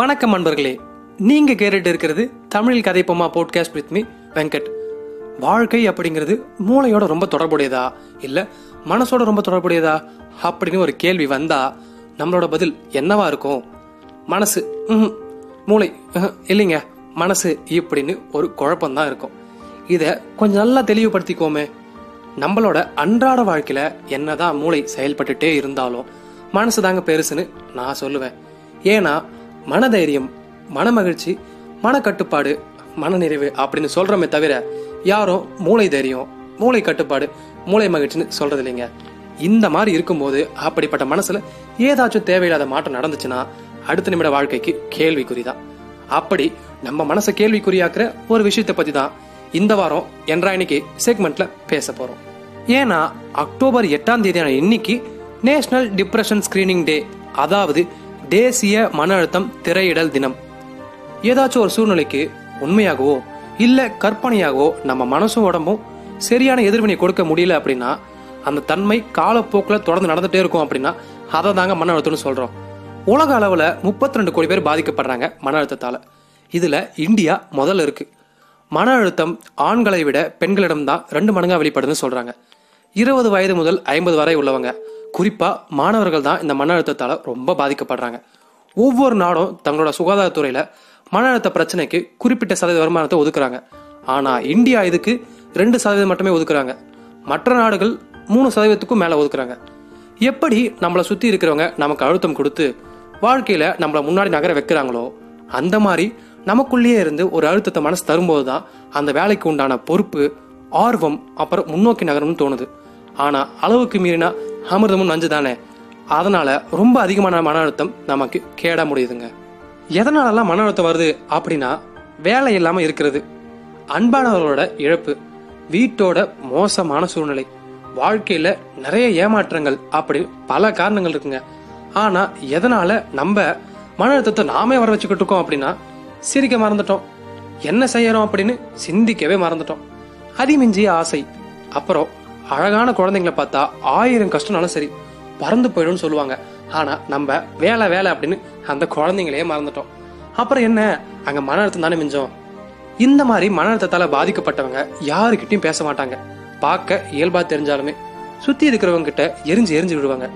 வணக்கம் நண்பர்களே நீங்க கேட்டுட்டு இருக்கிறது தமிழில் கதைப்போமா போட்காஸ்ட் வித் மீ வெங்கட். வாழ்க்கை அப்படிங்கிறது மூளையோட ரொம்ப தொடர்புடையதா? இல்ல மனசோட ரொம்ப தொடர்புடையதா? அப்படின்னு ஒரு கேள்வி வந்தா நம்மளோட பதில் என்னவா இருக்கும்? மனசு ம்ஹும். மூளை இல்லைங்க மனசு இப்படின்னு ஒரு குழப்பம்தான் இருக்கும். இத கொஞ்சம் நல்லா தெளிவுபடுத்திக்கோமே. நம்மளோட அன்றாட வாழ்க்கையில என்னதான் மூளை செயல்பட்டுட்டே இருந்தாலும் மனசு தாங்க பெருசுன்னு நான் சொல்லுவேன். ஏன்னா மனதைரியம் மனமகிழ்ச்சி மனக்கட்டுப்பாடு மனநிறைவு அப்படின்னு சொல்கிறோமே தவிர யாரும் மூளை தைரியம் மூளை கட்டுப்பாடு மூளை மகிழ்ச்சின்னு சொல்கிறது இல்லைங்க இந்த மாதிரி இருக்கும்போது அப்படிப்பட்ட மனசில் ஏதாச்சும் தேவையில்லாத மாற்றம் நடந்துச்சுன்னா அடுத்த நிமிட வாழ்க்கைக்கு கேள்விக்குறி தான் அப்படி நம்ம மனசை கேள்விக்குறியாக்குற ஒரு விஷயத்தை பற்றி தான் இந்த வாரம் என்றா இன்னைக்கு செக்மெண்ட்ல பேச போகிறோம் ஏன்னா அக்டோபர் எட்டாம் தேதியான இன்னைக்கு நேஷனல் டிப்ரெஷன் ஸ்கிரீனிங் டே அதாவது தேசிய மன அழுத்தம் திரையிடல் தினம். ஏதாச்சும் ஒரு சூழ்நிலைக்கு உண்மையாகவோ இல்ல கற்பனையாகவோ நம்ம மனசும் உடம்பும் சரியான எதிர்வினை கொடுக்க முடியல அப்படின்னா அந்த தன்மை காலப்போக்கில் தொடர்ந்து நடந்துட்டே இருக்கும் அப்படின்னா அதை தாங்க மன அழுத்தம்னு சொல்றோம். உலக அளவில் முப்பத்தி ரெண்டு கோடி பேர் பாதிக்கப்படுறாங்க மன அழுத்தத்தால். இதில் இந்தியா முதல்ல இருக்கு. மன அழுத்தம் ஆண்களை விட பெண்களிடம் தான் ரெண்டு மடங்காக வெளிப்படுதுன்னு சொல்றாங்க. இருபது வயது முதல் ஐம்பது வரை உள்ளவங்க. குறிப்பாக மாணவர்கள் தான் இந்த மன அழுத்தத்தால் ரொம்ப பாதிக்கப்படுறாங்க. ஒவ்வொரு நாடும் தங்களோட சுகாதாரத்துறையில் மன அழுத்த பிரச்சனைக்கு குறிப்பிட்ட சதவீத வருமானத்தை ஒதுக்குறாங்க. ஆனால் இந்தியா இதுக்கு ரெண்டு சதவீதம் மட்டுமே ஒதுக்குறாங்க. மற்ற நாடுகள் மூணு சதவீதத்துக்கும் மேலே ஒதுக்குறாங்க. எப்படி நம்மளை சுற்றி இருக்கிறவங்க நமக்கு அழுத்தம் கொடுத்து வாழ்க்கையில் நம்மளை முன்னாடி நகர வைக்கிறாங்களோ அந்த மாதிரி நமக்குள்ளேயே இருந்து ஒரு அழுத்தத்தை மனசு தரும்போது தான் அந்த வேலைக்கு உண்டான பொறுப்பு ஆர்வம் அப்புறம் முன்னோக்கி நகரம்னு தோணுது. ஆனால் அளவுக்கு மீறினா அமிர்தமும் நஞ்சு தானே அதனால ரொம்ப அதிகமான மன அழுத்தம் நமக்கு கேட முடியுதுங்க. எதனாலலாம் மன அழுத்தம் வருது அப்படின்னா வேலை இல்லாமல் இருக்கிறது அன்பானவர்களோட இழப்பு வீட்டோட மோசமான சூழ்நிலை வாழ்க்கையில நிறைய ஏமாற்றங்கள் அப்படி பல காரணங்கள் இருக்குங்க. ஆனா எதனால நம்ம மன அழுத்தத்தை நாமே வர வச்சுக்கிட்டு இருக்கோம் அப்படின்னா சிரிக்க மறந்துட்டோம். என்ன செய்யறோம் அப்படின்னு சிந்திக்கவே மறந்துட்டோம். அதிமிஞ்சிய ஆசை. அப்புறம் அழகான குழந்தைங்களை பார்த்தா ஆயிரம் கஷ்டம்னாலும் சரி பறந்து போயிடும்னு சொல்லுவாங்க. ஆனா நம்ம வேலை வேலை அப்படின்னு அந்த குழந்தைங்களையே மறந்துட்டோம். அப்புறம் என்ன? அங்க மன அழுத்தம் தானே மிஞ்சம். இந்த மாதிரி மன அழுத்தத்தால பாதிக்கப்பட்டவங்க யாருக்கிட்டையும் பேச மாட்டாங்க. பார்க்க இயல்பா தெரிஞ்சாலுமே சுத்தி இருக்கிறவங்க கிட்ட எரிஞ்சு எரிஞ்சு விடுவாங்க.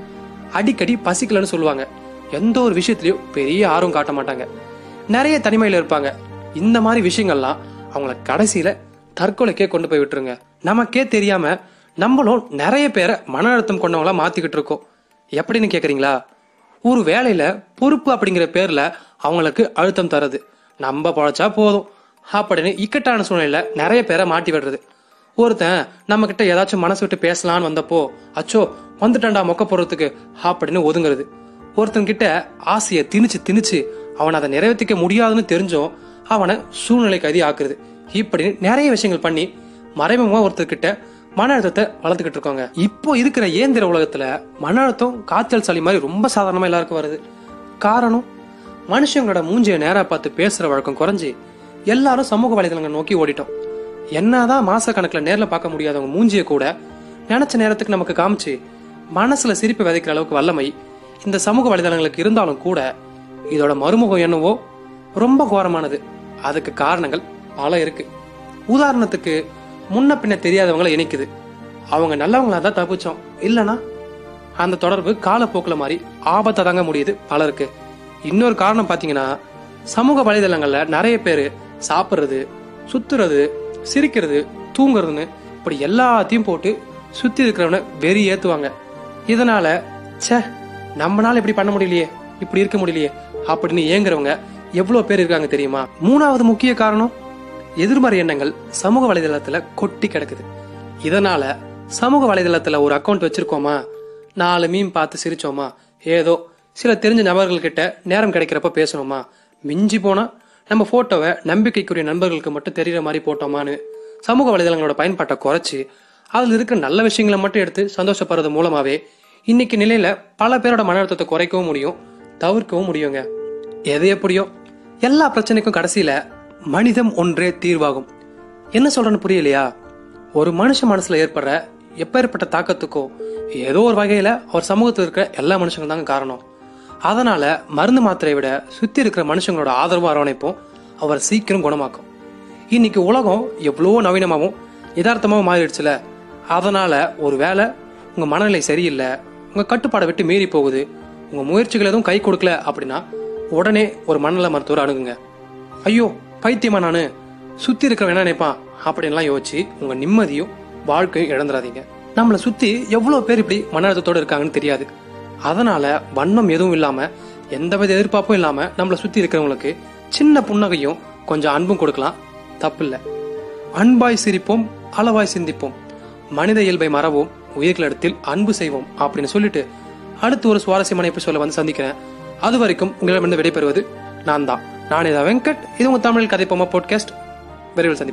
அடிக்கடி பசிக்கலன்னு சொல்லுவாங்க. எந்த ஒரு விஷயத்திலயும் பெரிய ஆர்வம் காட்ட மாட்டாங்க. நிறைய தனிமையில இருப்பாங்க. இந்த மாதிரி விஷயங்கள்லாம் அவங்கள கடைசியில தற்கொலைக்கே கொண்டு போய் விட்டுருங்க. நமக்கே தெரியாம நம்மளும் நிறைய பேரை மன அழுத்தம் கொண்டவங்களா மாத்திக்கிட்டு இருக்கோம். எப்படின்னு கேக்குறீங்களா? ஒரு வேலையில பொறுப்பு அப்படிங்கிற பேர்ல அவங்களுக்கு அழுத்தம் தருது. நம்ம பழைச்சா போதும். அப்படின்னு இக்கட்டான சூழ்நிலையில நிறைய பேரை மாட்டி விடுறது. ஒருத்தன் நம்ம கிட்ட ஏதாச்சும் மனசு விட்டு பேசலான்னு வந்தப்போ அச்சோ வந்துட்டான்டா மொக்க போடுறதுக்கு அப்படின்னு ஒதுங்குறது. ஒருத்தன் கிட்ட ஆசையை திணிச்சு திணிச்சு அவனை அதை நிறைவேற்றிக்க முடியாதுன்னு தெரிஞ்சும் அவனை சூழ்நிலை கைதி ஆக்குறது. இப்படின்னு நிறைய விஷயங்கள் பண்ணி மறைமுகமா ஒருத்தர்கிட்ட மன அழுத்தத்தை வளர்த்துக்கிட்டு இருக்காங்க. இப்போ இருக்கிற இயந்திர உலகத்துல மன அழுத்தம் காய்ச்சல் சளி மாதிரி ரொம்ப சாதாரணமா எல்லாருக்கும் வருது. காரணம் மனுஷங்களோட மூஞ்சியை நேரா பார்த்து பேசுற வழக்கம் குறைஞ்சு எல்லாரும் சமூக வலைதளங்களை நோக்கி ஓடிட்டோம். என்னதான் மாச கணக்குல நேர்ல பார்க்க முடியாதவங்க மூஞ்சியை கூட நினைச்ச நேரத்துக்கு நமக்கு காமிச்சு மனசுல சிரிப்பு விதைக்கிற அளவுக்கு வல்லமை இந்த சமூக வலைதளங்களுக்கு இருந்தாலும் கூட இதோட மறுமுகம் என்னவோ ரொம்ப கோரமானது. அதுக்கு காரணங்கள் பல இருக்கு. உதாரணத்துக்கு முன்ன பின்ன தெரியாதவங்களை இணைக்குது. அவங்க நல்லவங்களா தான் தப்பிச்சோம். இல்லனா அந்த தொடர்பு காலப்போக்கில் மாதிரி ஆபத்தை தாங்க முடியுது பலருக்கு. இன்னொரு காரணம் பாத்தீங்கன்னா சமூக வலைதளங்கள்ல நிறைய பேர் சாப்பிட்றது சுத்துறது சிரிக்கிறது தூங்குறதுன்னு இப்படி எல்லாத்தையும் போட்டு சுத்தி இருக்கிறவன வெறி ஏத்துவாங்க. இதனால சே நம்மளால இப்படி பண்ண முடியலையே இப்படி இருக்க முடியலையே அப்படின்னு ஏங்குறவங்க எவ்வளவு பேர் இருக்காங்க தெரியுமா? மூணாவது முக்கிய காரணம் எதிர்மறை எண்ணங்கள் சமூக வலைதளத்துல கொட்டி கிடக்குது. இதனால சமூக வலைதளத்துல ஒரு அக்கௌண்ட் வச்சிருக்கோமா? நாலு மீம் பார்த்து சிரிச்சோமா? ஏதோ சில தெரிஞ்ச நபர்கள் கிட்ட நேரம் கிடைக்கிறப்ப பேசணுமா? மிஞ்சி போனா நம்ம போட்டோவை நம்பிக்கைக்குரிய நண்பர்களுக்கு மட்டும் தெரியற மாதிரி போட்டோமான்னு சமூக வலைதளங்களோட பயன்பாட்டை குறைச்சு அதில் இருக்கிற நல்ல விஷயங்களை மட்டும் எடுத்து சந்தோஷப்படுறது மூலமாவே இன்னைக்கு நிலையில பல பேரோட மன அழுத்தத்தை குறைக்கவும் முடியும் தவிர்க்கவும் முடியுங்க. எது எப்படியோ எல்லா பிரச்சனைக்கும் கடைசியில மனிதம் ஒன்றே தீர்வாகும். என்ன சொல்றேன்னு புரியலையா? ஒரு மனுஷ மனசுல ஏற்படுற எப்பேற்பட்ட தாக்கத்துக்கோ ஏதோ ஒரு வகையில அவர் சமூகத்தில் இருக்கிற எல்லா மனுஷங்களும் தாங்க காரணம். அதனால மருந்து மாத்திரையை விட சுத்தி இருக்கிற மனுஷங்களோட ஆதரவும் அரவணைப்பும் அவர் சீக்கிரம் குணமாக்கும். இன்னைக்கு உலகம் எவ்வளோ நவீனமாகவும் யதார்த்தமாகவும் மாறிடுச்சுல. அதனால ஒரு வேலை உங்க மனநிலை சரியில்லை உங்க கட்டுப்பாடை விட்டு மீறி போகுது உங்க முயற்சிகள் எதுவும் கை கொடுக்கல அப்படின்னா உடனே ஒரு மனநல மருத்துவர் அணுகுங்க. ஐயோ பைத்தியமா நானு? சுத்தி இருக்க என்ன நினைப்பான் அப்படின்லாம் யோசிச்சு உங்க நிம்மதியும் வாழ்க்கையும் இழந்துடாதீங்க நம்மளை சுத்தி எவ்வளவு பேர் இப்படி மன அழுத்தத்தோடு இருக்காங்கன்னு தெரியாது. அதனால வண்ணம் எதுவும் இல்லாம எந்தவித எதிர்பார்ப்பும் இல்லாம நம்மளை சுத்தி இருக்கிறவங்களுக்கு சின்ன புன்னகையும் கொஞ்சம் அன்பும் கொடுக்கலாம். தப்பில்லை. அன்பாய் சிரிப்போம் அளவாய் சிந்திப்போம். மனித இயல்பை மறவோம் உயிர்களிடத்தில் அன்பு செய்வோம் அப்படின்னு சொல்லிட்டு அடுத்து ஒரு சுவாரஸ்யமான எபிசோட வந்து சந்திக்கிறேன். அது வரைக்கும் உங்களிடமிருந்து விடைபெறுவது நான் தான் நான் இதா வெங்கட். இது உங்கள் தமிழ் கதைப்போமா பாட்காஸ்ட் விரைவில் சந்திப்போம்.